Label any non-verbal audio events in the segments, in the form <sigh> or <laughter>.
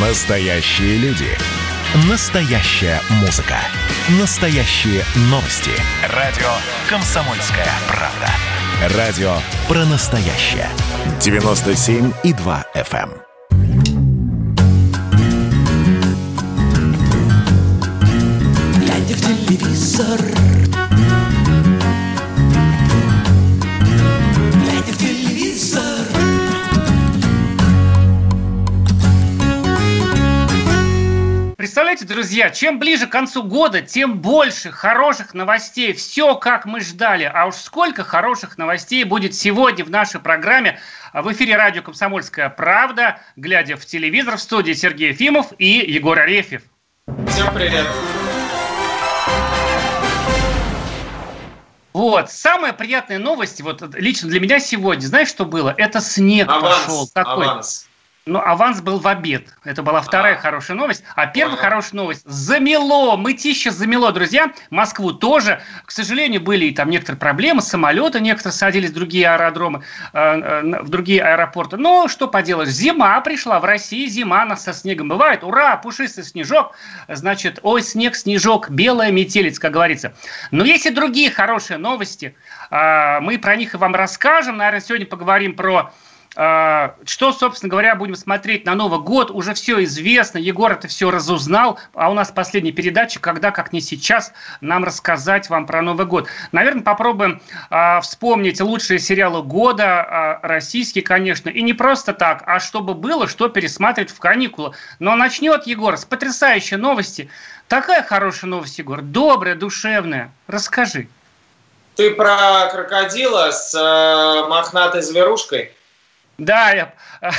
Настоящие люди. Настоящая музыка. Настоящие новости. Радио «Комсомольская правда». Радио про настоящее. 97,2 FM. Глядя в телевизор Представляете, друзья, чем ближе к концу года, тем больше хороших новостей. Все, как мы ждали. А уж сколько хороших новостей будет сегодня в нашей программе. В эфире радио «Комсомольская правда», глядя в телевизор, в студии Сергей Ефимов и Егор Арефьев. Всем привет. Вот, самая приятная новость, вот лично для меня сегодня, знаешь, что было? Это снег пошел. Аванс. Такой. Аванс. Ну, аванс был в обед. Это была вторая А. хорошая новость. А первая Понял. хорошая новость. Замело. Мытище замело, друзья. Москву тоже. К сожалению, были и там некоторые проблемы. Самолеты некоторые садились в другие аэродромы, э, э, в другие аэропорты. Но что поделаешь. Зима пришла. В России зима она со снегом бывает. Ура, пушистый снежок. Значит, ой, снег, снежок, белая метелица, как говорится. Но есть и другие хорошие новости. А, Мы про них и вам расскажем. Наверное, сегодня поговорим про а, Что, собственно говоря, будем смотреть на Новый год, уже все известно, Егор это все разузнал, а у нас последняя передача, когда, как не сейчас, нам рассказать вам про Новый год. Наверное, попробуем а, вспомнить лучшие сериалы года, а, российские, конечно, и не просто так, а чтобы было, что пересматривать в каникулы. Но начнет Егор с потрясающей новости. Такая хорошая новость, Егор, добрая, душевная. Расскажи. Ты про крокодила с э, мохнатой зверушкой? Да, я <laughs>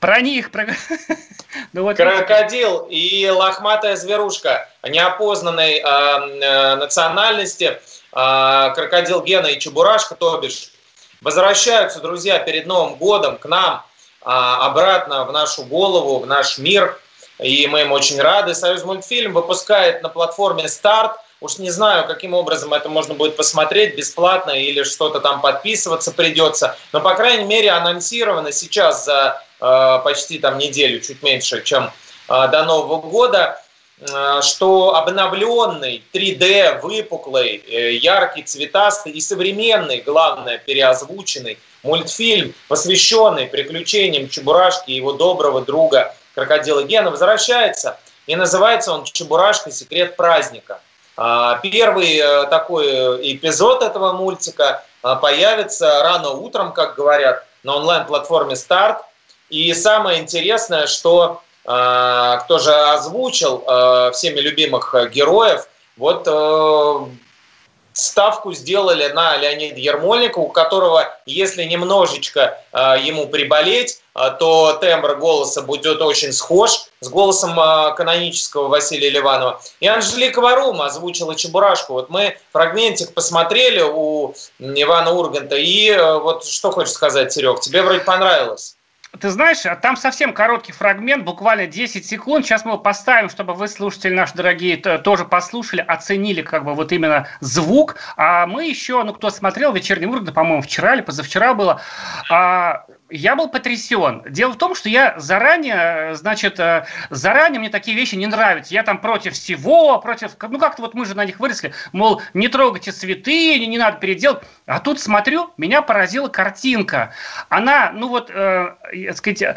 про них, про... <laughs> Ну вот Крокодил и лохматая зверушка. Неопознанной э, э, национальности, э, крокодил Гена и Чебурашка, то бишь, возвращаются, друзья, перед Новым годом к нам э, обратно в нашу голову, в наш мир, и мы им очень рады. Союз мультфильм выпускает на платформе «Старт» Уж не знаю, каким образом это можно будет посмотреть, бесплатно или что-то там подписываться придется. Но, по крайней мере, анонсировано сейчас за э, почти там неделю, чуть меньше, чем э, до Нового года, э, что обновленный 3D, выпуклый, э, яркий, цветастый и современный, главное, переозвученный мультфильм, посвященный приключениям Чебурашки и его доброго друга крокодила Гена, возвращается. И называется он «Чебурашка. Секрет праздника». А, Первый э, такой эпизод этого мультика а, появится рано утром, как говорят, на онлайн-платформе «Старт». И самое интересное, что а, кто же озвучил всеми любимых э, героев, вот э, ставку сделали на Леонида Ермольника, у которого, если немножечко э, ему приболеть, э, то тембр голоса будет очень схож с голосом э, канонического Василия Ливанова. И Анжелика Варума озвучила Чебурашку. Вот мы фрагментик посмотрели у Ивана Урганта, и э, вот что хочешь сказать, Серег, тебе вроде понравилось? Ты знаешь, а там совсем короткий фрагмент, буквально 10 секунд. Сейчас мы его поставим, чтобы вы, слушатели наши дорогие, тоже послушали, оценили как бы вот именно звук. А мы еще, ну, кто смотрел «Вечерний Ургант», по-моему, вчера или позавчера было, а, я был потрясен. Дело в том, что я заранее, значит, э, заранее мне такие вещи не нравятся. Я там против всего, против... Ну, как-то вот мы же на них выросли, мол, не трогайте цветы, не, не надо переделать. А тут смотрю, меня поразила картинка. Она, ну вот, э, сказать, э,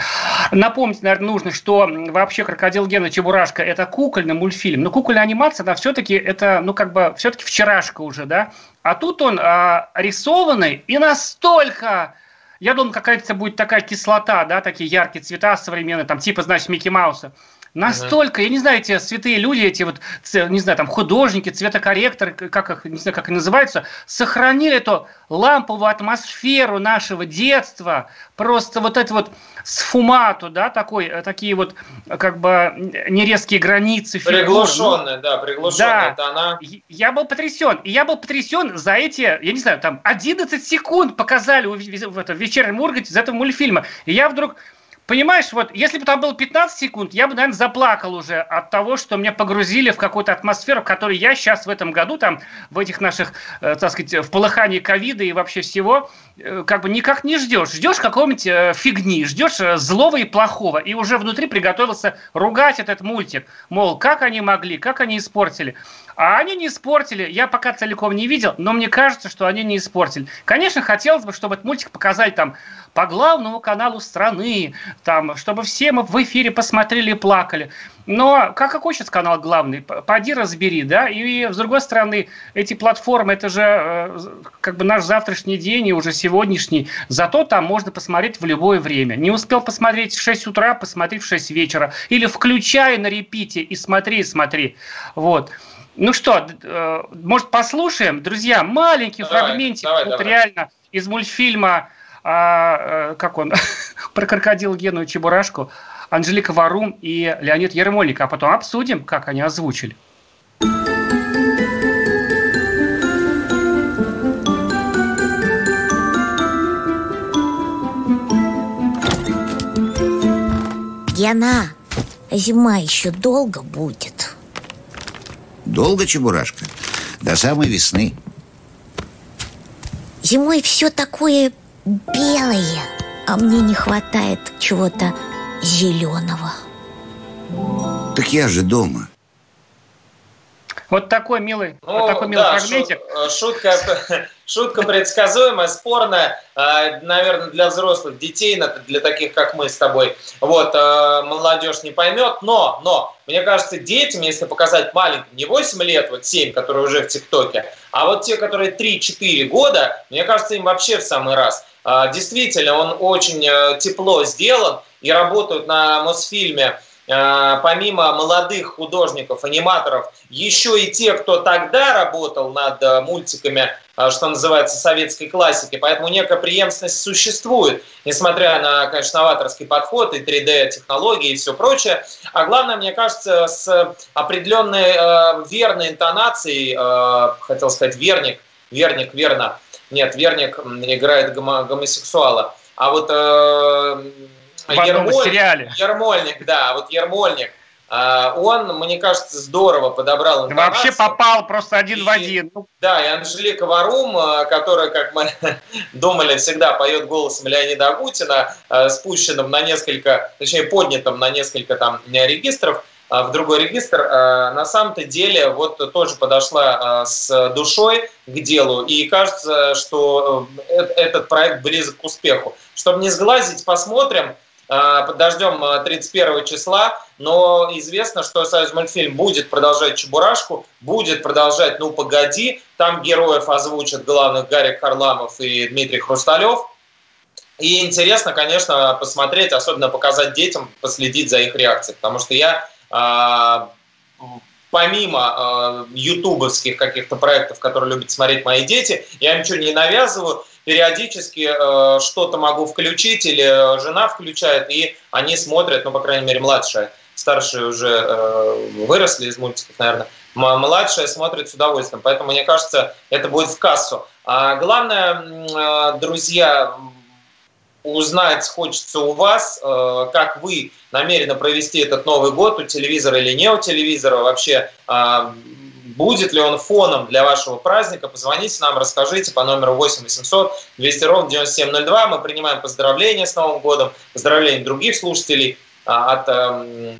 напомнить, наверное, нужно, что вообще «Крокодил Гена Чебурашка» – это кукольный мультфильм. Но кукольная анимация, она все-таки, это, ну, как бы, все-таки вчерашка уже, да? А тут он а, рисованный и настолько я думал, какая-то будет такая кислота, да, такие яркие цвета современные, там, типа, значит, Микки Мауса. Настолько, я не знаю, эти святые люди, эти вот, не знаю, там, художники, цветокорректоры, как их, не знаю, как они называются, сохранили эту ламповую атмосферу нашего детства, просто вот это вот сфумату, да, такой, э, такие вот, э, как бы, нерезкие границы. фигур. Ну, Приглушенная, да, приглушенная Да. тона. я был потрясен. И я был потрясен за эти, я не знаю, там 11 секунд показали у- в этом вечернем Урганте из этого мультфильма. И я вдруг понимаешь, вот если бы там было 15 секунд, я бы, наверное, заплакал уже от того, что меня погрузили в какую-то атмосферу, в которой я сейчас в этом году, там, в этих наших, э, так сказать, в полыхании ковида и вообще всего, э, как бы никак не ждешь. Ждешь какого-нибудь э, фигни, ждешь э, злого и плохого, и уже внутри приготовился ругать этот мультик. Мол, как они могли, как они испортили. А они не испортили. Я пока целиком не видел, но мне кажется, что они не испортили. Конечно, хотелось бы, чтобы этот мультик показали там по главному каналу страны, там, чтобы все мы в эфире посмотрели и плакали. Но как какой сейчас канал главный? Поди разбери, да? И, с другой стороны, эти платформы, это же э, как бы наш завтрашний день и уже сегодняшний. Зато там можно посмотреть в любое время. Не успел посмотреть в 6 утра, посмотри в 6 вечера. Или включай на репите и смотри, и смотри. Вот. Ну что, э, может, послушаем, друзья, маленький давай, фрагментик, давай, вот давай. реально из мультфильма, а, э, как он, <laughs> про крокодил Гену и Чебурашку, Анжелика Варум и Леонид Ермольник, а потом обсудим, как они озвучили. Гена, зима еще долго будет. Долго, Чебурашка? До самой весны Зимой все такое белое А мне не хватает чего-то зеленого Так я же дома вот такой милый, ну, вот такой милый да, фрагментик. Э, шутка, <laughs> шутка предсказуемая, спорная, э, наверное, для взрослых детей, для таких, как мы с тобой. Вот, э, молодежь не поймет, но, но, мне кажется, детям, если показать маленьким, не 8 лет, вот 7, которые уже в ТикТоке, а вот те, которые 3-4 года, мне кажется, им вообще в самый раз. Действительно, он очень тепло сделан и работают на Мосфильме помимо молодых художников, аниматоров, еще и те, кто тогда работал над э, мультиками, э, что называется, советской классики. Поэтому некая преемственность существует, несмотря на, конечно, новаторский подход и 3D-технологии и все прочее. А главное, мне кажется, с определенной верной интонацией, хотел сказать верник, верник, верно, нет, верник играет гомосексуала. А вот в одном Ермоль, сериале. Ермольник, да, вот Ермольник. А, он, мне кажется, здорово подобрал интонацию. Вообще попал просто один и, в один. Ну. Да, и Анжелика Варум, а, которая, как мы <laughs> думали, всегда поет голосом Леонида Агутина, а, спущенным на несколько, точнее, поднятым на несколько там регистров, в другой регистр, на самом-то деле вот тоже подошла с душой к делу, и кажется, что э, этот проект близок к успеху. Чтобы не сглазить, посмотрим, а, подождем 31 а, числа, но известно, что Союз будет продолжать Чебурашку, будет продолжать «Ну, погоди», там героев озвучат главных Гарик Харламов и Дмитрий Хрусталев. И интересно, конечно, посмотреть, особенно показать детям, последить за их реакцией, потому что я а, помимо ютубовских каких-то проектов, которые любят смотреть мои дети, я ничего не навязываю, периодически э, что-то могу включить или э, жена включает, и они смотрят, ну, по крайней мере, младшая. Старшие уже э, выросли из мультиков, наверное. Младшая смотрит с удовольствием. Поэтому, мне кажется, это будет в кассу. А главное, э, друзья, узнать хочется у вас, э, как вы намерены провести этот Новый год, у телевизора или не у телевизора, вообще а, Будет ли он фоном для вашего праздника? Позвоните нам, расскажите по номеру 8 800 200 ровно 9702. Мы принимаем поздравления с Новым годом, поздравления других слушателей а, от э,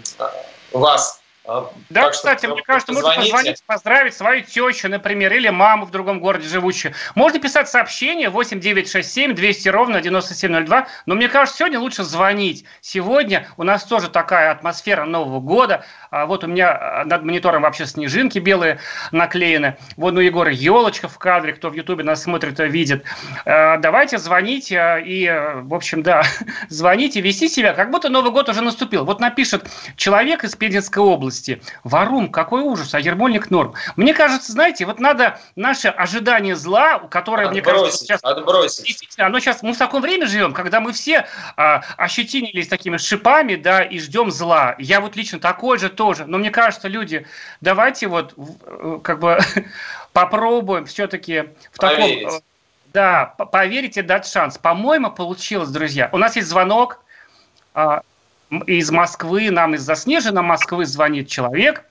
вас. А, да, так кстати, что, мне кажется, позвоните. можно позвонить, поздравить свою тещу, например, или маму в другом городе живущую. Можно писать сообщение 8967 200 ровно 9702, но мне кажется, сегодня лучше звонить. Сегодня у нас тоже такая атмосфера Нового года. А вот у меня а, над монитором вообще снежинки белые наклеены. Вот у Егора елочка в кадре, кто в Ютубе нас смотрит, видит. Давайте звонить и, в общем, да, <laughs> звоните, вести себя, как будто Новый год уже наступил. Вот напишет человек из Пензенской области, области. Варум, какой ужас, а Ермольник норм. Мне кажется, знаете, вот надо наше ожидание зла, которое, отбросить, мне кажется, сейчас... Отбросить. Оно сейчас... Мы в таком время живем, когда мы все а, ощетинились такими шипами, да, и ждем зла. Я вот лично такой же тоже. Но мне кажется, люди, давайте вот э, как бы <laughs> попробуем все-таки в таком... Э, да, поверите, дать шанс. По-моему, получилось, друзья. У нас есть звонок. а, из Москвы, нам из заснеженной Москвы звонит человек.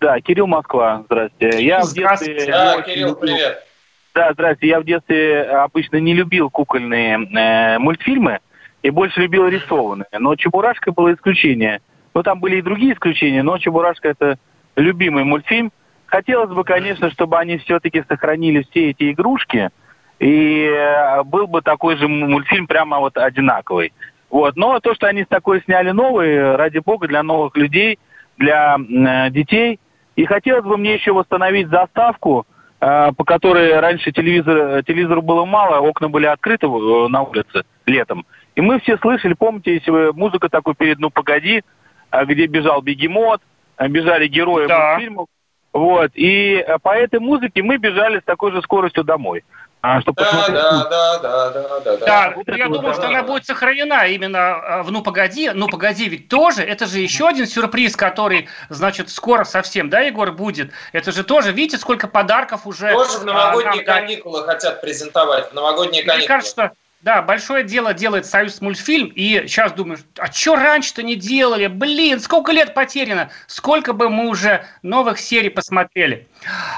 Да, Кирилл Москва, здрасте. Я Здравствуйте. в детстве Да, Кирилл, привет. Да, здрасте. Я в детстве обычно не любил кукольные э, мультфильмы и больше любил рисованные. Но Чебурашка было исключение. Ну, там были и другие исключения, но Чебурашка это любимый мультфильм. Хотелось бы, конечно, чтобы они все-таки сохранили все эти игрушки, и э, был бы такой же мультфильм прямо вот одинаковый. Вот. Но то, что они такой сняли новый, ради бога, для новых людей, для э, детей. И хотелось бы мне еще восстановить заставку, э, по которой раньше телевизор, телевизору было мало, окна были открыты э, на улице летом. И мы все слышали, помните, если вы музыка такой перед «Ну, погоди», э, где бежал бегемот, э, бежали герои Да. мультфильмов. Вот. И э, по этой музыке мы бежали с такой же скоростью домой. А, чтобы Да, посмотреть да, да, да, да, да, да. Да, вот я думаю, что да. она будет сохранена именно э, в «Ну, погоди». «Ну, погоди» ведь тоже, это же еще один сюрприз, который, значит, скоро совсем, да, Егор, будет? Это же тоже, видите, сколько подарков уже... Тоже в а, новогодние нам дали. каникулы хотят презентовать. В новогодние Мне каникулы. кажется, да, большое дело делает Союз мультфильм, и сейчас думаю, а что раньше-то не делали? Блин, сколько лет потеряно? Сколько бы мы уже новых серий посмотрели?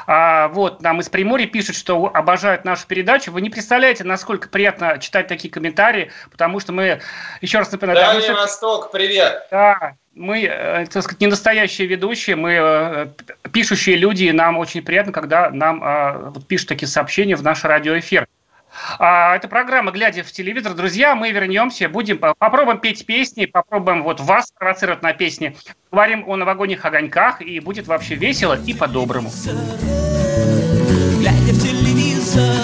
А, вот, нам из Приморья пишут, что обожают нашу передачу. Вы не представляете, насколько приятно читать такие комментарии, потому что мы, еще раз напоминаю, да, мы Дальний всё- Восток, привет. да, мы, э, так сказать, не настоящие ведущие, мы э, пишущие люди, и нам очень приятно, когда нам вот пишут такие сообщения в наш радиоэфир. А, это программа «Глядя в телевизор». Друзья, мы вернемся, будем попробуем петь песни, попробуем вот вас провоцировать на песни. Говорим о новогодних огоньках, и будет вообще весело и по-доброму. Глядя в телевизор,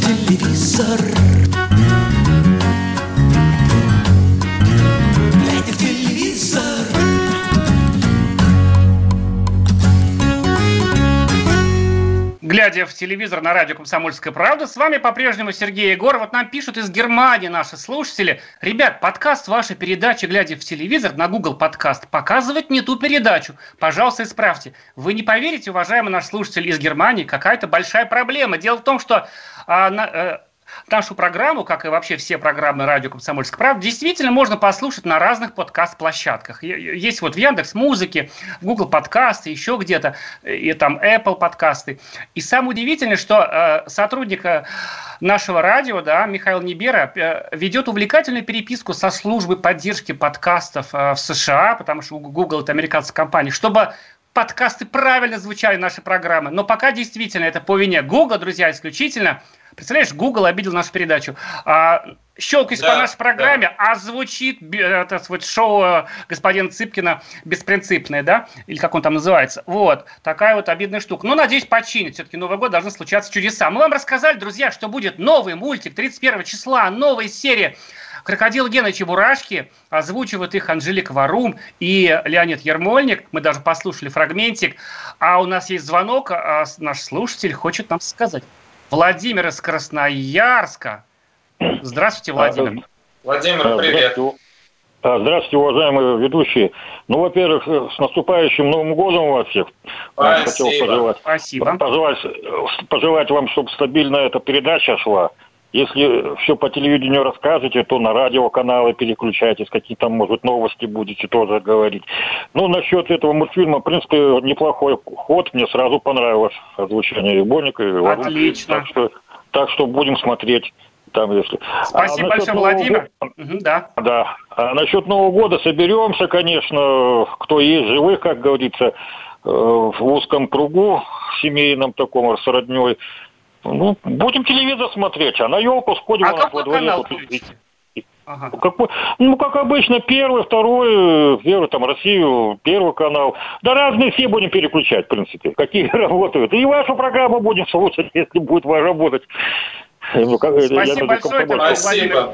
Глядя Глядя в телевизор на радио «Комсомольская правда», с вами по-прежнему Сергей Егор. Вот нам пишут из Германии наши слушатели. Ребят, подкаст вашей передачи «Глядя в телевизор» на Google Подкаст показывает не ту передачу. Пожалуйста, исправьте. Вы не поверите, уважаемый наш слушатель из Германии, какая-то большая проблема. Дело в том, что а, на- э, нашу программу, как и вообще все программы радио «Комсомольская правда», действительно можно послушать на разных подкаст-площадках. Есть вот в Яндекс Музыке, в Google подкасты, еще где-то, и там Apple подкасты. И самое удивительное, что э, сотрудник э, нашего радио, да, Михаил Небера, э, ведет увлекательную переписку со службой поддержки подкастов э, в США, потому что Google – это американская компания, чтобы подкасты правильно звучали, наши программы. Но пока действительно это по вине Google, друзья, исключительно. Представляешь, Google обидел нашу передачу. А, щелкаюсь Да, по нашей программе, а звучит это вот шоу э, господина Цыпкина «Беспринципное», да? Или как он там называется. Вот. Такая вот обидная штука. Но, надеюсь, починит. Все-таки Новый год должны случаться чудеса. Мы вам рассказали, друзья, что будет новый мультик 31 числа, новая серия Крокодил Гена Чебурашки, озвучивают их Анжелика Варум и Леонид Ермольник. Мы даже послушали фрагментик. А у нас есть звонок, а наш слушатель хочет нам сказать. Владимир из Красноярска. Здравствуйте, Владимир. Владимир, А, привет. Здравствуйте, А, здравствуйте, уважаемые ведущие. Ну, во-первых, э, с наступающим Новым годом вас всех. А, Хотел Спасибо. пожелать, Спасибо. пожелать, пожелать вам, чтобы стабильно эта передача шла. Если все по телевидению расскажете, то на радиоканалы переключайтесь, какие там, может, новости будете тоже говорить. Ну, насчет этого мультфильма, в принципе, неплохой ход. Мне сразу понравилось озвучение Варум. Отлично. Так что, так что будем смотреть там, если... Спасибо А большое, Владимир. года- Мгм, да. да. А насчет Нового года соберемся, конечно, кто есть живых, как говорится, э, в узком кругу семейном таком с родней. Ну, будем телевизор смотреть, а на елку сходим А нас какой во дворе. канал Ага. Как, бы- ну, как обычно, первый, второй, первый там Россию, первый канал. Да разные все будем переключать, в принципе, какие <laughs> работают. И вашу программу будем слушать, если будет работать. Ну, как, я Спасибо даже большое, это Спасибо. Владимир-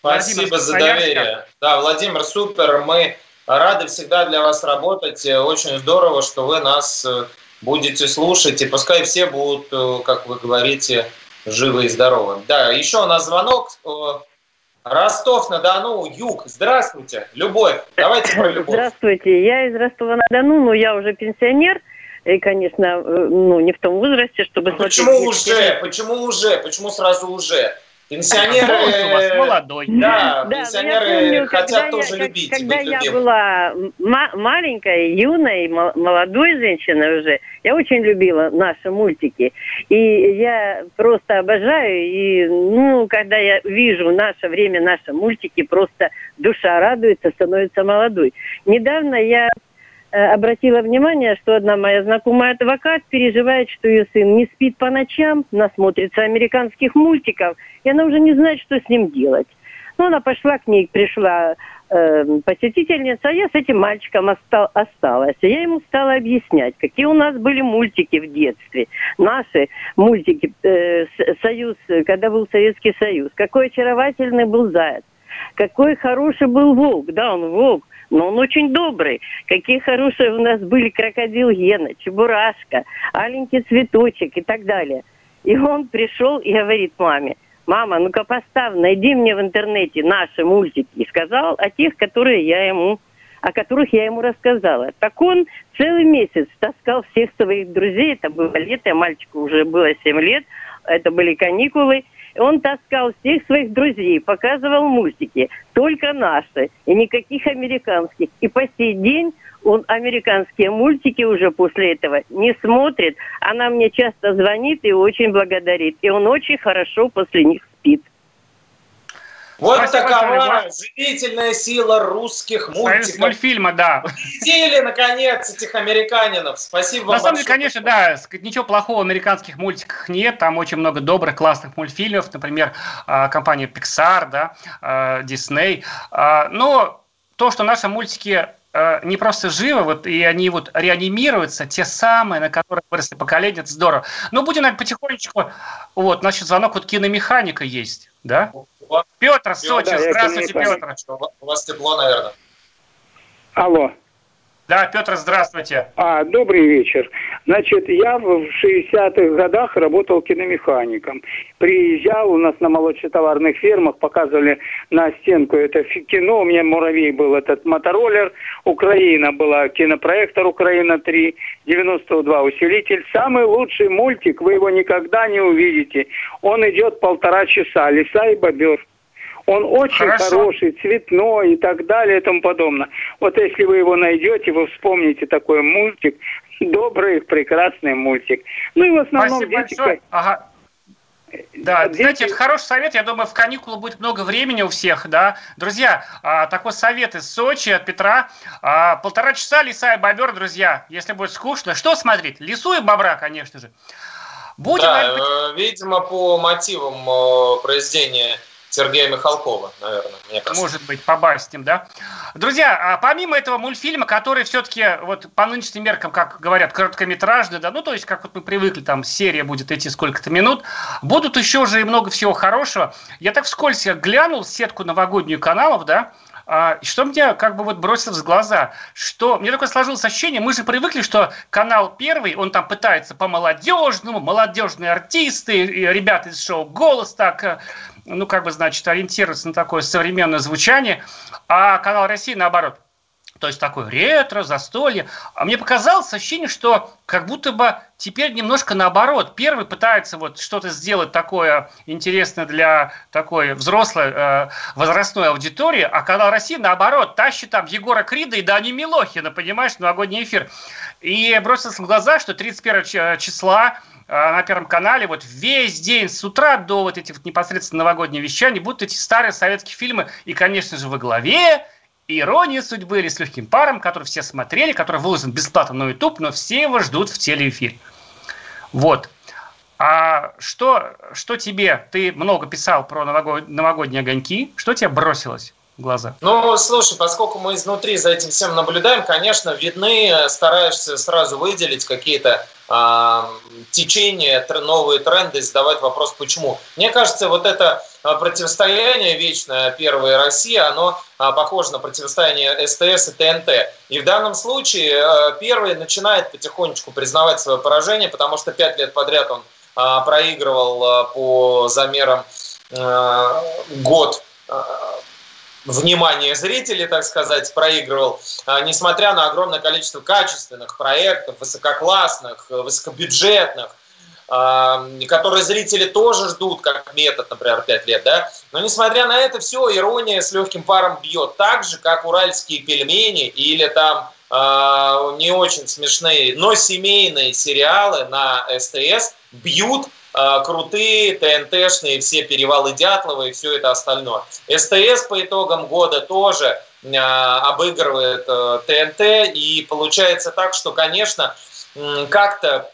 Спасибо Владимир за доверие. Да, Владимир, супер. Мы рады всегда для вас работать. Очень здорово, что вы нас э, будете слушать. И пускай все будут, э, как вы говорите, живы и здоровы. Да, еще у нас звонок. Э, Ростов-на-Дону, Юг. Здравствуйте. Любовь. Давайте про любовь. Здравствуйте, я из Ростова-на-Дону, но я уже пенсионер, и, конечно, э, ну, не в том возрасте, чтобы смотреть Почему уже? Почему уже? Почему сразу уже? Пенсионеры... У вас молодой. Да, Да, пенсионеры помню, хотят когда тоже я, любить, Когда быть я любимым. была ма- маленькой, юной, мо- молодой женщиной уже, я очень любила наши мультики. И я просто обожаю. И, ну, когда я вижу наше время, наши мультики, просто душа радуется, становится молодой. Недавно я э, обратила внимание, что одна моя знакомая адвокат переживает, что ее сын не спит по ночам, насмотрится американских мультиков, и она уже не знает, что с ним делать. Ну, она пошла к ней, пришла э, посетительница, а я с этим мальчиком оста- осталась. И я ему стала объяснять, какие у нас были мультики в детстве. Наши мультики, э, Союз, э, когда был Советский Союз. Какой очаровательный был заяц. Какой хороший был волк. Да, он волк, но он очень добрый. Какие хорошие у нас были крокодил Гена, Чебурашка, аленький цветочек и так далее. И он пришел и говорит маме, мама, ну-ка поставь, найди мне в интернете наши мультики. И сказал о тех, которые я ему, о которых я ему рассказала. Так он целый месяц таскал всех своих друзей, это было лето, мальчику уже было 7 лет, это были каникулы, он таскал всех своих друзей, показывал мультики, только наши, и никаких американских. И по сей день он американские мультики уже после этого не смотрит. Она мне часто звонит и очень благодарит. И он очень хорошо после них спит. Вот Спасибо такова большое, живительная сила русских мультиков. мультфильма, да. Победили, наконец, этих американинов. Спасибо вам На самом деле, конечно, да, ничего плохого в американских мультиках нет. Там очень много добрых, классных мультфильмов. Например, а, компания Pixar, да, а, Disney. А, Но то, что наши мультики не просто живы, вот, и они вот реанимируются, те самые, на которых выросли поколения, это здорово. Но будем, наверное, потихонечку... Вот, значит, звонок вот киномеханика есть, да? Петр, Сочи, да, здравствуйте. Петр. У вас тепло, наверное. Алло. Да, Петр, здравствуйте. А, добрый вечер. Значит, я в 60-х годах работал киномехаником. Приезжал, у нас на молочнотоварных фермах показывали на стенку это кино. У меня муравей был этот мотороллер. Украина была, кинопроектор Украина-3, 92 усилитель. Самый лучший мультик, вы его никогда не увидите. Он идет полтора часа. Лиса и бобер. Он очень Хорошо. хороший, цветной и так далее и тому подобное. Вот если вы его найдете, вы вспомните такой мультик, <laughs> добрый, прекрасный мультик. Ну и в основном Спасибо дети... большое. Ага. Да, Дети- знаете, это хороший совет. Я думаю, в каникулы будет много времени у всех, да. Друзья, а, такой совет из Сочи от Петра. А, Полтора часа лиса и бобер, друзья. Если будет скучно, что смотреть? Лису и бобра, конечно же. Будем, да, наверное, э, видимо, по мотивам э, произведения Сергея Михалкова, наверное, мне кажется. Может быть, по басням, да. Друзья, а помимо этого мультфильма, который все-таки вот по нынешним меркам, как говорят, короткометражный, да, ну то есть как вот мы привыкли, там серия будет идти сколько-то минут, будут еще же и много всего хорошего. Я так вскользь глянул сетку новогоднюю каналов, да, и что мне как бы вот бросилось в глаза, что мне такое сложилось ощущение, мы же привыкли, что канал первый, он там пытается по молодежному, молодежные артисты, ребята из шоу «Голос» так, э, ну как бы, значит, ориентироваться на такое современное звучание, а канал России наоборот. То есть такое ретро, застолье. А мне показалось ощущение, что как будто бы теперь немножко наоборот. Первый пытается вот что-то сделать такое интересное для такой взрослой э, возрастной аудитории, а канал России наоборот тащит там Егора Крида и Дани Милохина, понимаешь, новогодний эфир. И бросилось в глаза, что 31 ч- числа э, на Первом канале вот весь день с утра до вот этих вот непосредственно новогодних вещаний будут эти старые советские фильмы. И, конечно же, во главе «Ирония судьбы» или «С легким паром», который все смотрели, который выложен бесплатно на YouTube, но все его ждут в телеэфире. Вот. А что, что тебе, ты много писал про новогод, новогодние огоньки, что тебе бросилось в глаза? Ну, слушай, поскольку мы изнутри за этим всем наблюдаем, конечно, видны, стараешься сразу выделить какие-то э, течения, новые тренды, задавать вопрос, почему. Мне кажется, вот это противостояние вечное Первая Россия, оно а, похоже на противостояние СТС и ТНТ. И в данном случае а, Первый начинает потихонечку признавать свое поражение, потому что пять лет подряд он а, проигрывал по замерам год внимание зрителей, так сказать, проигрывал, несмотря на огромное количество качественных проектов, высококлассных, высокобюджетных, которые зрители тоже ждут, как метод, например, 5 лет, да. Но несмотря на это все, ирония с легким паром бьет так же, как уральские пельмени или там э, не очень смешные, но семейные сериалы на СТС бьют э, крутые ТНТшные все перевалы Дятлова и все это остальное. СТС по итогам года тоже э, обыгрывает э, ТНТ и получается так, что, конечно, как-то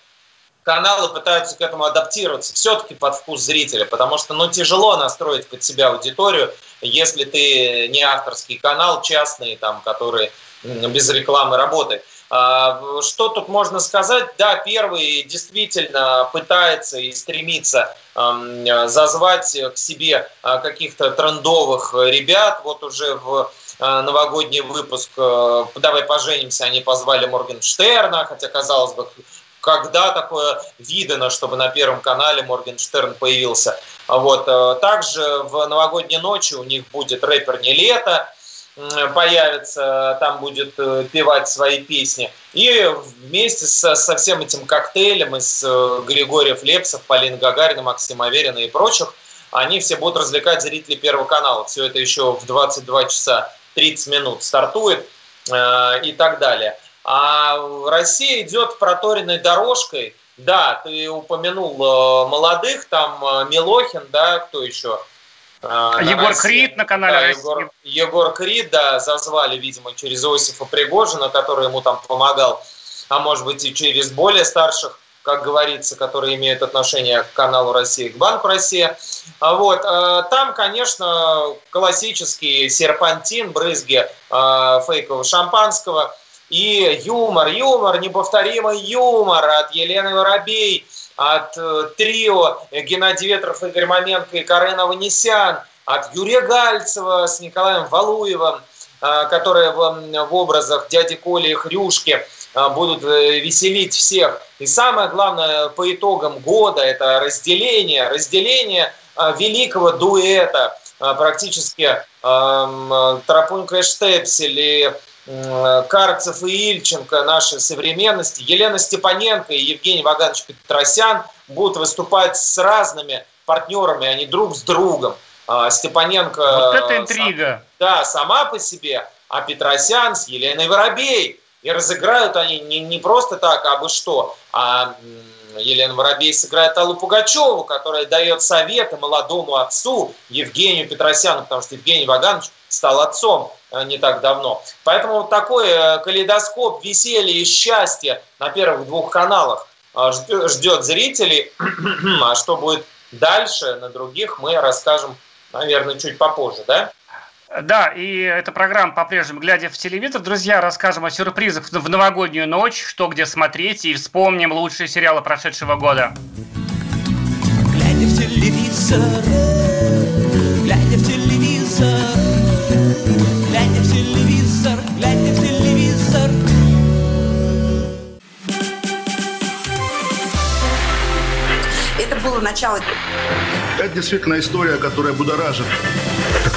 каналы пытаются к этому адаптироваться все-таки под вкус зрителя, потому что ну, тяжело настроить под себя аудиторию, если ты не авторский канал, частный, там, который без рекламы работает. А, что тут можно сказать? Да, первый действительно пытается и стремится зазвать к себе а, каких-то трендовых ребят. Вот уже в а, новогодний выпуск «Давай поженимся» они позвали Моргенштерна, хотя, казалось бы, когда такое видано, чтобы на Первом канале Моргенштерн появился. Вот. Э, также в новогодней ночи у них будет рэпер «Не лето», появится, там будет э, певать свои песни. И вместе со, со всем этим коктейлем из э, Григорьев Лепсов, Полин Гагарина, Максима Аверина и прочих, они все будут развлекать зрителей Первого канала. Все это еще в 22 часа 30 минут стартует и так далее. А Россия идет проторенной дорожкой. Да, ты упомянул э, молодых, там э, Милохин, да, кто еще? Э, Егор России. Крид на канале да, Егор, Егор Крид, да, зазвали, видимо, через Иосифа Пригожина, который ему там помогал, а может быть и через более старших, как говорится, которые имеют отношение к каналу России, к Банку России. А вот, там, конечно, классический серпантин, брызги фейкового шампанского – и юмор, юмор, неповторимый юмор от Елены Воробей, от э, трио Геннадий Ветров, Игорь Маменко и Карена Ванесян, от Юрия Гальцева с Николаем Валуевым, э, которые в, в образах дяди Коли и Хрюшки э, будут веселить всех. И самое главное по итогам года это разделение, разделение великого дуэта, практически Тарапунька и Штепсель и Карцев и Ильченко нашей современности, Елена Степаненко и Евгений Ваганович Петросян будут выступать с разными партнерами, а не друг с другом. А, Степаненко... Вот это интрига. Сам, да, сама по себе, а Петросян с Еленой Воробей. И разыграют они не, не просто так, а бы что, а Елена Воробей сыграет Аллу Пугачеву, которая дает советы молодому отцу Евгению Петросяну, потому что Евгений Ваганович стал отцом э, не так давно. Поэтому вот такой э, калейдоскоп веселья и счастья на первых двух каналах э, ждет зрителей. <clears throat> А что будет дальше на других, мы расскажем, наверное, чуть попозже, да? Да, и эта программа по-прежнему «Глядя в телевизор». Друзья, расскажем о сюрпризах в новогоднюю ночь, что где смотреть, и вспомним лучшие сериалы прошедшего года. Глядя в телевизор, глядя в телевизор, глядя в телевизор, глядя в телевизор. Это было начало. Это действительно история, которая будоражит.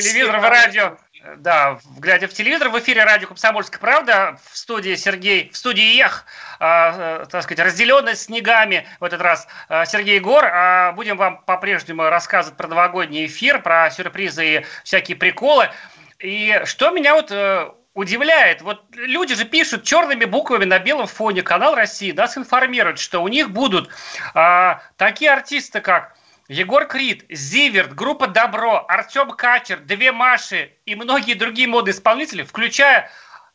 Телевизор, в радио, да, глядя в телевизор, в эфире радио «Комсомольская правда», в студии Сергей, в студии ЕХ, э, так сказать, разделенный снегами в этот раз э, Сергей Гор. Э, будем вам по-прежнему рассказывать про новогодний эфир, про сюрпризы и всякие приколы. И что меня вот э, удивляет, вот люди же пишут черными буквами на белом фоне, канал России нас информирует, что у них будут э, такие артисты, как Егор Крид, Зиверт, группа Добро, Артем Качер, Две Маши и многие другие модные исполнители, включая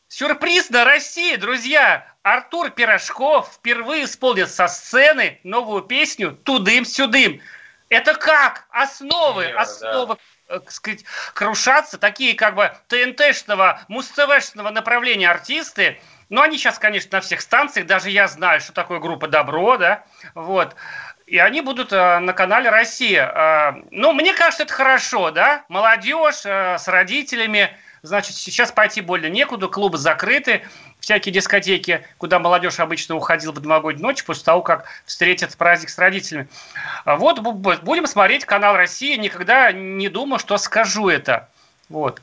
сюрприз на России, друзья. Артур Пирожков впервые исполнит со сцены новую песню «Тудым-сюдым». Это как? Основы, Примерно, основы э, так сказать, крушатся, такие как бы ТНТшного, муз-ТВшного направления артисты, но они сейчас, конечно, на всех станциях, даже я знаю, что такое группа «Добро», да, вот, и они будут э, на канале «Россия». Э, ну, мне кажется, это хорошо, да? Молодежь э, с родителями. Значит, сейчас пойти больно некуда, клубы закрыты, всякие дискотеки, куда молодежь обычно уходила в новогоднюю ночь после того, как встретят праздник с родителями. Вот бу- бу- будем смотреть канал «Россия». Никогда не думал, что скажу это. Вот.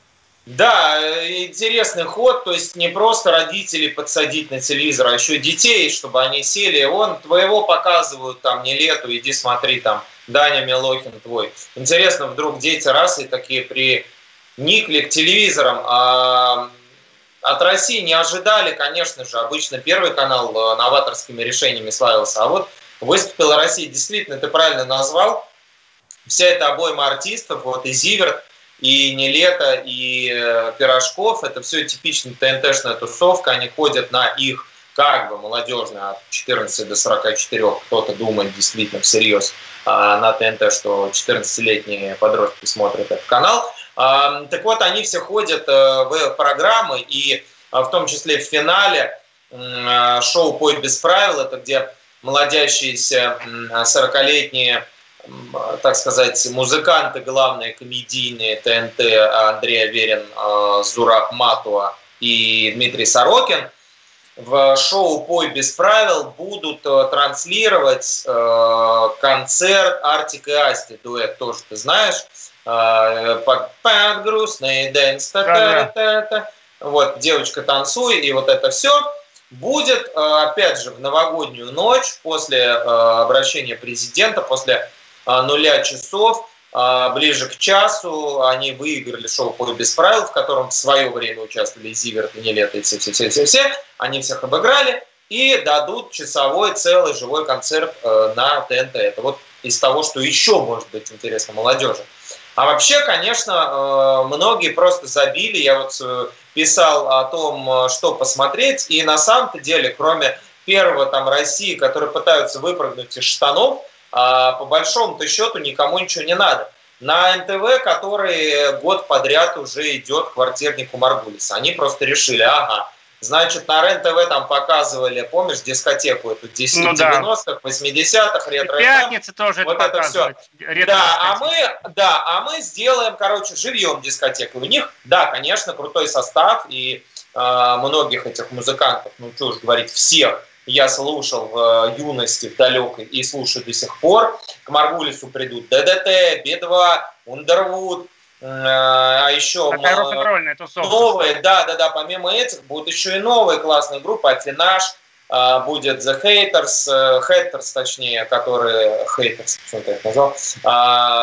Да, интересный ход, то есть не просто родителей подсадить на телевизор, а еще детей, чтобы они сели. Он твоего показывают, там, не лету, иди смотри, там, Даня Милохин твой. Интересно, вдруг дети раз и такие приникли к телевизорам. А от России не ожидали, конечно же, обычно Первый канал э, новаторскими решениями славился. А вот выступила Россия, действительно, ты правильно назвал, вся эта обойма артистов, вот и Зиверт, и Нелето, и э, Пирожков, это все типичная ТНТшная тусовка, они ходят на их как бы молодежная от 14 до 44, кто-то думает действительно всерьез а, на ТНТ, что 14-летние подростки смотрят этот канал. А, так вот, они все ходят э, в программы, и а, в том числе в финале а, шоу «Пой без правил», это где молодящиеся м, 40-летние м, так сказать, музыканты главные, комедийные, ТНТ, Андрей Аверин, э, Зураб Матуа и Дмитрий Сорокин, в шоу «Пой без правил» будут э, транслировать э, концерт Артик и Асти, дуэт тоже ты знаешь, под, под грустный dance, та та та та. Вот, девочка танцуй, и вот это все будет, опять же, в новогоднюю ночь после обращения президента, после нуля часов, э, ближе к часу они выиграли шоу «Пой без правил», в котором в свое время участвовали Zivert, и NILETTO и все-все-все-все-все. Они всех обыграли и дадут часовой целый живой концерт э, на ТНТ. Это вот из того, что еще может быть интересно молодежи. А вообще, конечно, э, многие просто забили. Я вот э, писал о том, что посмотреть, и на самом-то деле, кроме первого там России, которые пытаются выпрыгнуть из штанов, а по большому-то счету никому ничего не надо. На НТВ, который год подряд уже идет квартирнику Маргулиса, они просто решили, ага, Значит, на РЕН-ТВ там показывали, помнишь, дискотеку эту 10 Ну да. 90-х, 80-х, ретро Пятница тоже вот это все. Да, а мы, да, а мы сделаем, короче, живьем дискотеку. У них, да, конечно, крутой состав, и э, многих этих музыкантов, ну что уж говорить, всех я слушал в э, юности, в далекой, и слушаю до сих пор. К Маргулису придут ДДТ, Би-2, Ундервуд, э, а еще тусовка. новые, да, да, да, помимо этих будут еще и новые классные группы, Афинаж, будет The Haters, э, Haters, точнее, которые, Haters, почему-то я их назвал,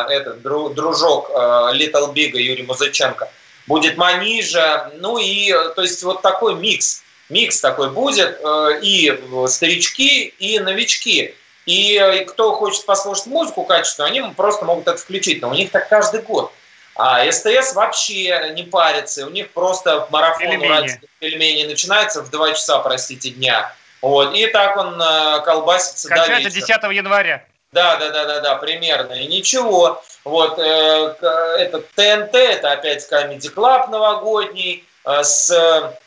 этот дру- дружок э, Little Big Юрий Музыченко, будет Манижа, ну и, э, то есть, вот такой микс, микс такой будет, э, и старички, и новички. И э, кто хочет послушать музыку качественную, они просто могут это включить, но у них так каждый год. А СТС вообще не парится, у них просто марафон Пельмени. уральских пельменей начинается в 2 часа, простите, дня. Вот, и так он э, колбасится до Кончается вечера. 10 января. Да, да, да, да, да, примерно. И ничего. Вот э, этот ТНТ, это опять Comedy Club новогодний, э, с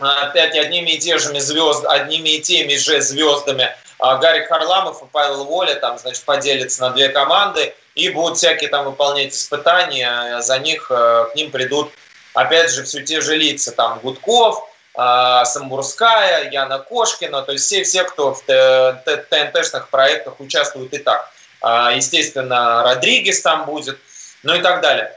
опять одними и те же звезд, одними и теми же звездами. А Гарик Харламов и Павел Воля там, значит, поделятся на две команды и будут всякие там выполнять испытания. За них э, к ним придут, опять же, все те же лица. Там Гудков, э, Самбурская, Яна Кошкина, то есть все-все, кто в ТНТшных проектах участвуют и так. А, Естественно, Родригес там будет, ну и так далее.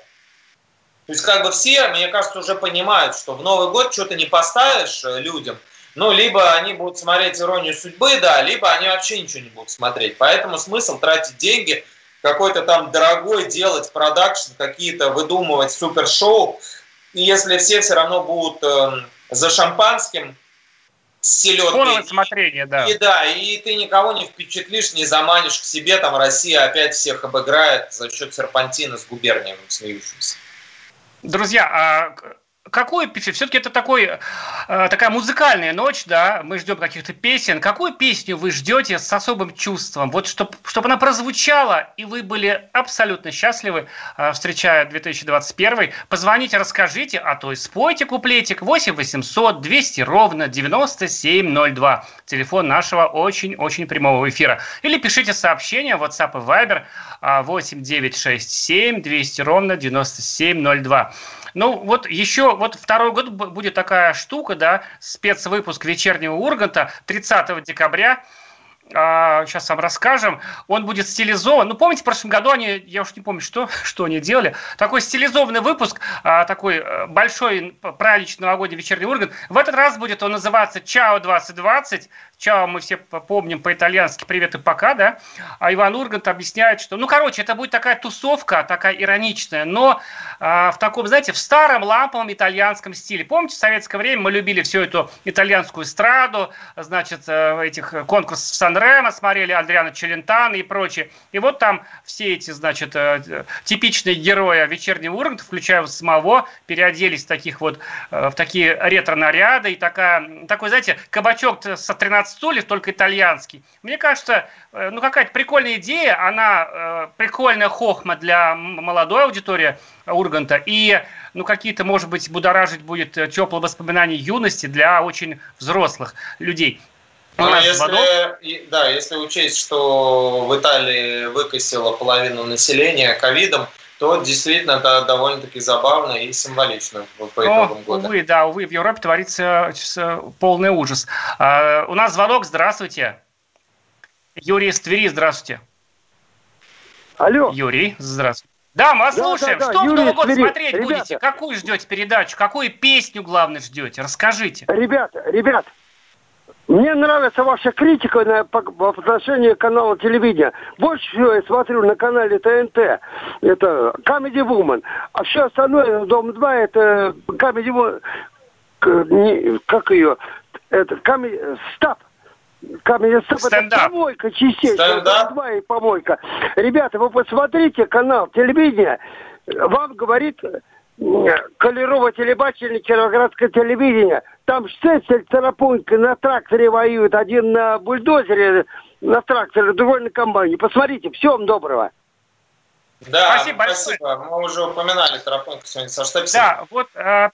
То есть как бы все, мне кажется, уже понимают, что в Новый год что-то не поставишь э, людям, ну, либо они будут смотреть «Иронию судьбы», да, либо они вообще ничего не будут смотреть. Поэтому смысл тратить деньги, какой-то там дорогой делать продакшн, какие-то выдумывать супершоу, если все все равно будут э, за шампанским, селедкой. Смотрение, да. И да, и ты никого не впечатлишь, не заманишь к себе, там Россия опять всех обыграет за счет серпантина с губернием смеющимся. Друзья, а какую песню? Все-таки это такой, э, такая музыкальная ночь, да, мы ждем каких-то песен. Какую песню вы ждете с особым чувством? Вот чтобы чтоб она прозвучала, и вы были абсолютно счастливы, э, встречая 2021. Позвоните, расскажите, а то и спойте куплетик 8 800 200 ровно 9702. Телефон нашего очень-очень прямого эфира. Или пишите сообщение в WhatsApp и Viber 8 967 200 ровно 9702. Ну, вот еще, вот второй год будет такая штука, да, спецвыпуск вечернего Урганта 30 декабря сейчас вам расскажем. Он будет стилизован. Ну, помните, в прошлом году они, я уж не помню, что, <laughs> что они делали, такой стилизованный выпуск, а, такой э, большой праздничный новогодний вечерний Ургант. В этот раз будет он называться «Чао 2020». Чао мы все помним по-итальянски «Привет и пока», да? А Иван Ургант объясняет, что, ну, короче, это будет такая тусовка, такая ироничная, но а, в таком, знаете, в старом ламповом итальянском стиле. Помните, в советское время мы любили всю эту итальянскую эстраду, значит, э, этих конкурсов в сан Ремо смотрели, Адриана Челентана и прочее. И вот там все эти, значит, э, типичные герои вечернего Урганта, включая самого, переоделись в таких вот, э, в такие ретро-наряды. И такая, такой, знаете, кабачок со 13 стульев, только итальянский. Мне кажется, э, ну какая-то прикольная идея, она прикольная хохма для молодой аудитории Урганта. И ну, какие-то, может быть, будоражить будет теплые воспоминания юности для очень взрослых людей. Ну, если, да, если учесть, что в Италии выкосило половину населения ковидом, то действительно это довольно-таки забавно и символично по итогам О, года. Увы, да, увы, в Европе творится полный ужас. А, у нас звонок, здравствуйте. Юрий из Твери, здравствуйте. Алло. Юрий, здравствуйте. Да, мы вас да, слушаем. Да, да. Что Юрий, в Новый год смотреть ребята. будете? Какую ждете передачу? Какую песню, главное, ждете? Расскажите. Ребята, ребят, мне нравится ваша критика на, по, по отношению к каналу телевидения. Больше всего я смотрю на канале ТНТ. Это Comedy Woman. А все остальное, Дом-2, это Comedy Woman. Как ее? Это Comedy... Стап. Камень это помойка частично. Дом-2 и помойка. Ребята, вы посмотрите канал телевидения. Вам говорит Колерова телебачение, Кировоградское телевидение. Там Штецель, Царапунька на тракторе воюют. Один на бульдозере на тракторе, другой на комбайне. Посмотрите. Всего вам доброго. Да, спасибо, спасибо. Мы уже упоминали Тарапуньку сегодня со Штепселем. Да, вот э,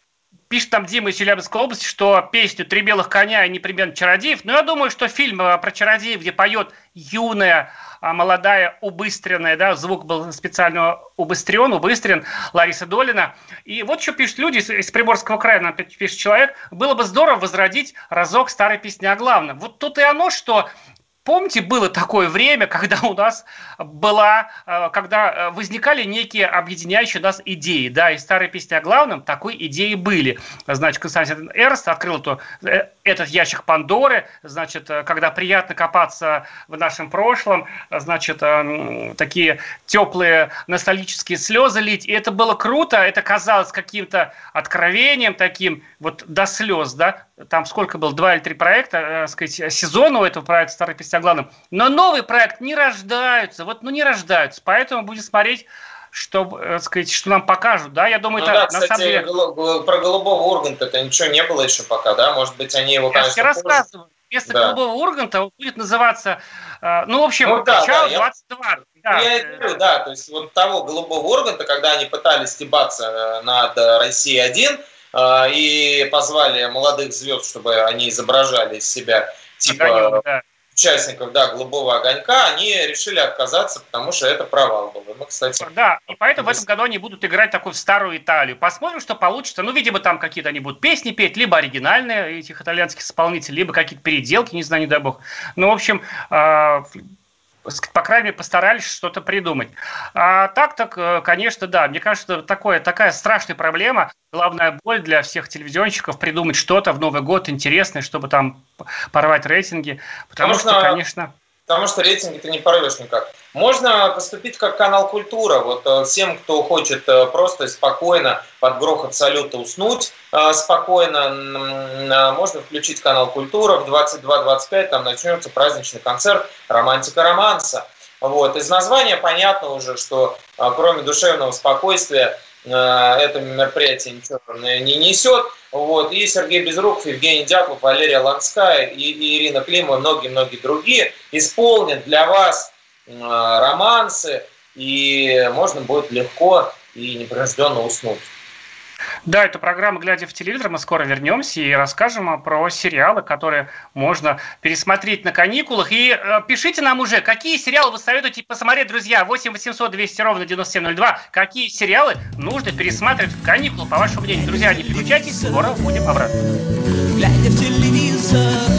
пишет там Дима из Челябинской области, что песню «Три белых коня» и непременно «Чародеев». Но я думаю, что фильм э, про чародеев, где поет юная а молодая, убыстренная, да, звук был специально убыстрен, убыстрен, Лариса Долина. И вот что пишут люди из Приморского края, нам пишет человек, было бы здорово возродить разок старой песни о главном. Вот тут и оно, что Помните, было такое время, когда у нас была, э, когда э, возникали некие объединяющие нас идеи, да, и старые песни о главном такой идеи были. Значит, Константин Эрст открыл то, э, этот ящик Пандоры, значит, когда приятно копаться в нашем прошлом, значит, такие теплые ностальгические слезы лить, и это было круто, это казалось каким-то откровением таким, вот до слез, да, там сколько было, два или три проекта, э, сказать, сезона у этого проекта «Старый песня главным», но новый проект не рождаются, вот, ну, не рождаются, поэтому будем смотреть, что, э, сказать, что нам покажут, да, я думаю, ну, это да, кстати, на самом деле... про голубого Урганта это ничего не было еще пока, да, может быть, они его, конечно, Я рассказываю, вместо да. голубого Урганта он будет называться, э, ну, в общем, ну, да, да, 22. Я... Да. Я говорю, да, то есть вот того голубого Урганта, когда они пытались стебаться над Россией-1, а, и позвали молодых звезд, чтобы они изображали из себя типа Огонек, да. Участников да, голубого огонька, они решили отказаться, потому что это провал был. Мы, кстати, да, и поэтому в этом году они будут играть такую старую Италию. Посмотрим, что получится. Ну, видимо, там какие-то они будут песни петь, либо оригинальные этих итальянских исполнителей, либо какие-то переделки, не знаю, не дай бог. Ну, в общем, а, по крайней мере, постарались что-то придумать. А так, так, э, конечно, да. Мне кажется, такое, такая страшная проблема, главная боль для всех телевизионщиков придумать что-то в Новый год интересное, чтобы там порвать рейтинги. Потому, потому что, конечно... Потому что рейтинги ты не порвешь никак. Можно поступить как канал «Культура». Вот э, всем, кто хочет э, просто спокойно под грохот салюта уснуть спокойно, можно включить канал «Культура» в 22.25, там начнется праздничный концерт «Романтика романса». Вот. Из названия понятно уже, что кроме душевного спокойствия Э, это мероприятие ничего не несет. Вот. И Сергей Безруков, Евгений Дятлов, Валерия Ланская и, Ирина Климова и многие-многие другие исполнят для вас э, романсы, и можно будет легко и непринужденно уснуть. Да, это программа «Глядя в телевизор». Мы скоро вернемся и расскажем про сериалы, которые можно пересмотреть на каникулах. И э, пишите нам уже, какие сериалы вы советуете посмотреть, друзья. 8 800 200 ровно 9702. Какие сериалы нужно пересматривать в каникулы, по вашему мнению. Друзья, не переключайтесь, скоро будем обратно. Глядя в телевизор,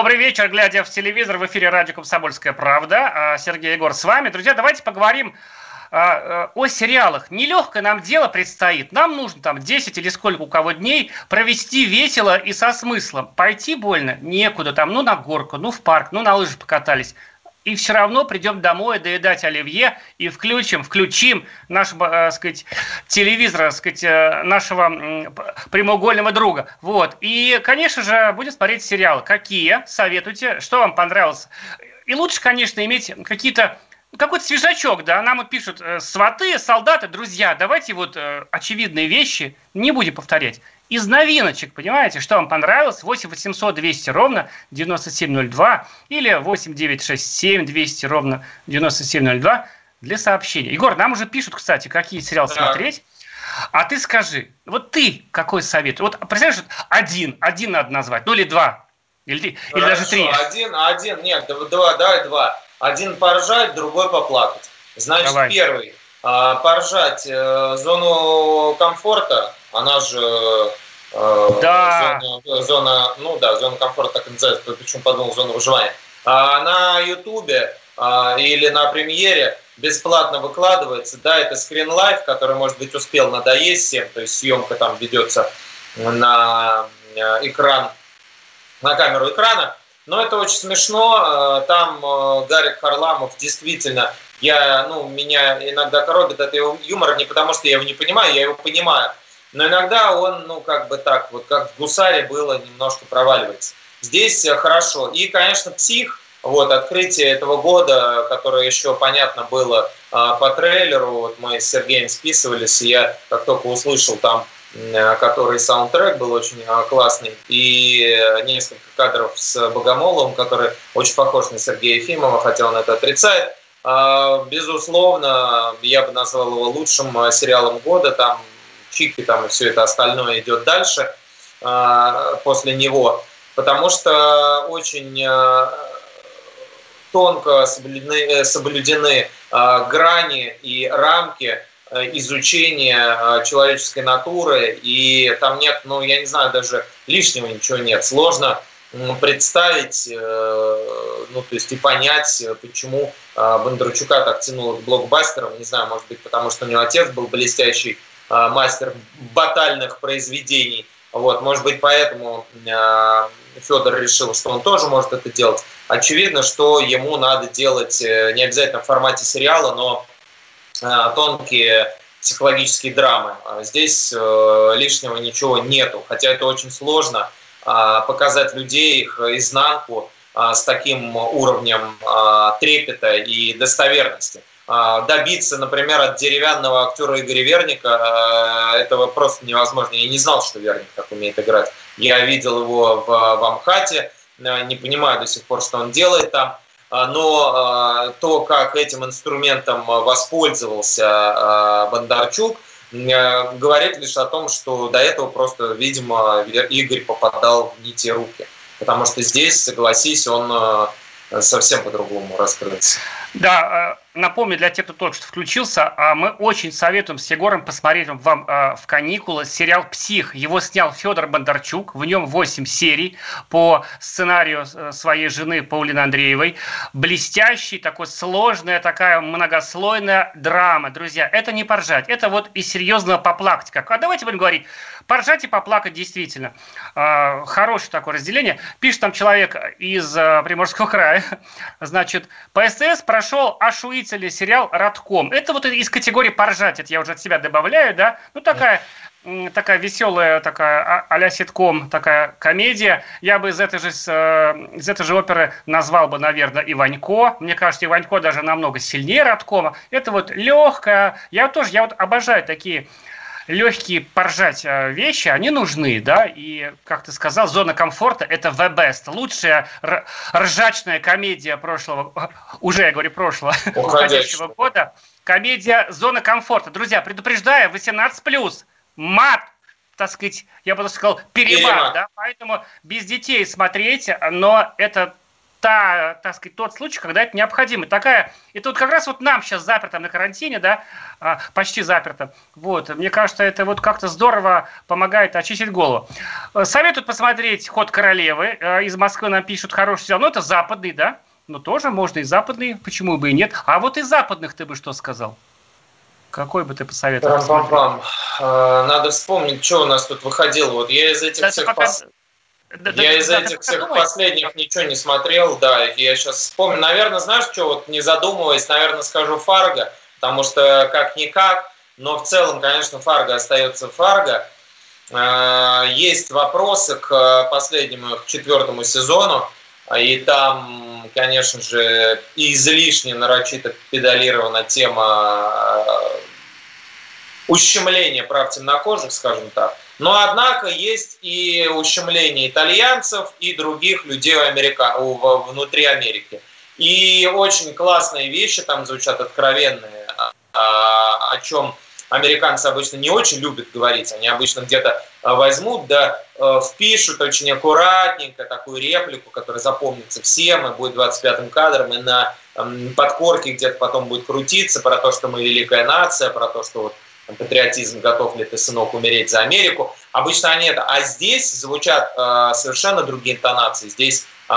Добрый вечер, глядя в телевизор, в эфире радио «Комсомольская правда». А, Сергей Егор с вами. Друзья, давайте поговорим а, а, о сериалах. Нелегкое нам дело предстоит. Нам нужно там 10 или сколько у кого дней провести весело и со смыслом. Пойти больно некуда, там, ну на горку, ну в парк, ну на лыжи покатались и все равно придем домой доедать оливье и включим, включим наш, э, сказать, телевизор, так сказать, э, нашего прямоугольного друга. Вот. И, конечно же, будем смотреть сериалы. Какие? Советуйте. Что вам понравилось? И лучше, конечно, иметь какие-то какой-то свежачок, да, нам вот пишут э, сваты, солдаты, друзья, давайте вот очевидные вещи не будем повторять из новиночек, понимаете, что вам понравилось, 8 800 200 ровно 9702 или 8 967 200 ровно 9702 для сообщения. Егор, нам уже пишут, кстати, какие сериалы да. смотреть. А ты скажи, вот ты какой совет? Вот представляешь, один, один надо назвать, ну или два, или, или даже три. Один, один, нет, два, давай два. Один поржать, другой поплакать. Значит, давай. первый, а, поржать э, зону комфорта, она же э, да. зона, зона, ну да, зона комфорта так и называется, почему подумал зона выживания. А на Ютубе а, или на премьере бесплатно выкладывается, да, это скрин лайф, который, может быть, успел надоесть всем, то есть съемка там ведется на э, экран, на камеру экрана, но это очень смешно, там Гарик Харламов действительно я, ну, меня иногда коробит от его юмора не потому, что я его не понимаю, я его понимаю. Но иногда он, ну, как бы так, вот как в «Гусаре» было, немножко проваливается. Здесь э, хорошо. И, конечно, «Псих», вот, открытие этого года, которое еще понятно было а, по трейлеру, вот мы с Сергеем списывались, и я как только услышал там, а, который саундтрек был очень классный, и несколько кадров с Богомоловым, который очень похож на Сергея Ефимова, хотя он это отрицает, а, безусловно, я бы назвал его лучшим сериалом года. Там Чики там и все это остальное идет дальше а, после него, потому что очень тонко соблюдены, э, соблюдены грани и рамки э, изучение э, человеческой натуры, и там нет, ну, я не знаю, даже лишнего ничего нет. Сложно представить, ну, то есть и понять, почему Бондарчука так тянуло к блокбастерам. Не знаю, может быть, потому что у него отец был блестящий мастер батальных произведений. Вот, может быть, поэтому Федор решил, что он тоже может это делать. Очевидно, что ему надо делать не обязательно в формате сериала, но Э, тонкие психологические драмы. А здесь э, лишнего ничего нету, хотя это очень сложно показать людей, их изнанку с таким уровнем трепета и достоверности. Добиться, например, от деревянного актера Игоря Верника этого просто невозможно. Я не знал, что Верник так умеет играть. Я видел его в, в Амхате, э, не понимаю до сих пор, что он делает там. А, но а, то, как этим инструментом воспользовался а, Бондарчук, говорит лишь о том, что до этого просто, видимо, Игорь попадал в не те руки. Потому что здесь, согласись, он совсем по-другому раскрылся. Да, напомню для тех, кто только что включился, а мы очень советуем с Егором посмотреть вам а, в каникулы сериал «Псих». Его снял Федор Бондарчук, в нем 8 серий по сценарию э, своей жены Паулины Андреевой. Блестящий, такой сложная, такая многослойная драма. Друзья, это не поржать, это вот и серьезно поплакать. Как. А давайте будем говорить, поржать и поплакать действительно. А, хорошее такое разделение. Пишет там человек из э, Приморского края. <laughs> Значит, по СТС прошел Ашуи охуительный сериал «Радком». Это вот из категории поржать, это я уже от себя добавляю, да? Ну, такая такая веселая, такая а-ля ситком, такая комедия. Я бы из этой же, э, из этой же оперы назвал бы, наверное, Иванько. Мне кажется, Иванько даже намного сильнее Радкома. Это вот легкая. Я тоже, я вот обожаю такие легкие поржать э, вещи, они нужны, да, и, как ты сказал, зона комфорта – это the best, лучшая ржачная комедия прошлого, уже, я говорю, прошлого, <laughs> уходящего. года, комедия «Зона комфорта». Друзья, предупреждаю, 18+, мат, так сказать, я бы сказал, перебар, да, поэтому без детей смотреть, но это та, так сказать, тот случай, когда это необходимо. Такая, это вот как раз вот нам сейчас заперто на карантине, да, а, почти заперто. Вот, мне кажется, это вот как-то здорово помогает очистить голову. Советуют посмотреть «Ход королевы». Э, из Москвы нам пишут хороший сериал. Ну, это западный, да, но тоже можно и западный, почему бы и нет. А вот из западных ты бы что сказал? Какой бы ты посоветовал? Пам -пам -пам. Э, надо вспомнить, что у нас тут выходило. Вот я из этих да, всех... Пока... Пос... Я из этих всех последних ничего не смотрел, да, я сейчас вспомню. Наверное, знаешь, что, вот не задумываясь, наверное, скажу Фарго, потому что как-никак, но в целом, конечно, Фарго остается Фарго. А, есть вопросы к последнему, к четвертому сезону, и там, конечно же, излишне нарочито педалирована тема а, ущемления прав темнокожих, скажем так. Но, однако, есть и ущемление итальянцев и других людей Америка... внутри Америки. И очень классные вещи там звучат откровенные, а, о чем американцы обычно не очень любят говорить. Они обычно где-то а, возьмут, да, а, впишут очень аккуратненько такую реплику, которая запомнится всем, и будет 25-м кадром, и на подкорке где-то потом будет крутиться про то, что мы великая нация, про то, что вот патриотизм, готов ли ты, сынок, умереть за Америку. Обычно они это. А здесь звучат э, совершенно другие интонации. Здесь э,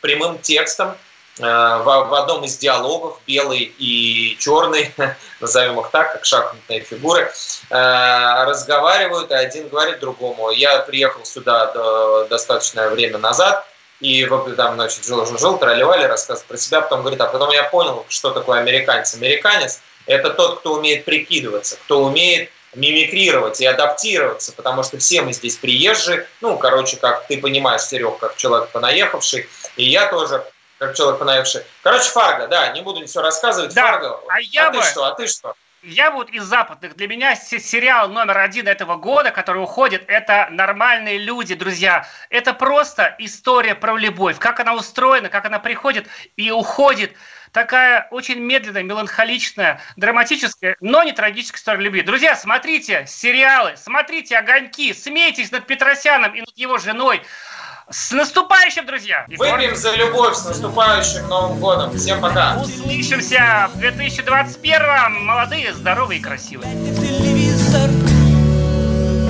прямым текстом э, в, в одном из диалогов белый и черный, <laughs> назовем их так, как шахматные фигуры, э, разговаривают, и один говорит другому. Я приехал сюда до, достаточное время назад, и там, значит, жил-жил-жил, тролливали, рассказывал про себя, потом говорит, а потом я понял, что такое американец. Американец – это тот, кто умеет прикидываться, кто умеет мимикрировать и адаптироваться, потому что все мы здесь приезжие, ну, короче, как ты понимаешь, Серег, как человек понаехавший, и я тоже как человек понаехавший. Короче, Фарго, да, не буду все рассказывать, да, Фарго. А, я а бы... ты что, а ты что? Я вот из западных. Для меня сериал номер один этого года, который уходит, это «Нормальные люди», друзья. Это просто история про любовь. Как она устроена, как она приходит и уходит такая очень медленная, меланхоличная, драматическая, но не трагическая история любви. Друзья, смотрите сериалы, смотрите «Огоньки», смейтесь над Петросяном и над его женой. С наступающим, друзья! Выпьем за любовь с наступающим Новым годом. Всем пока. Услышимся в 2021 молодые, здоровые и красивые.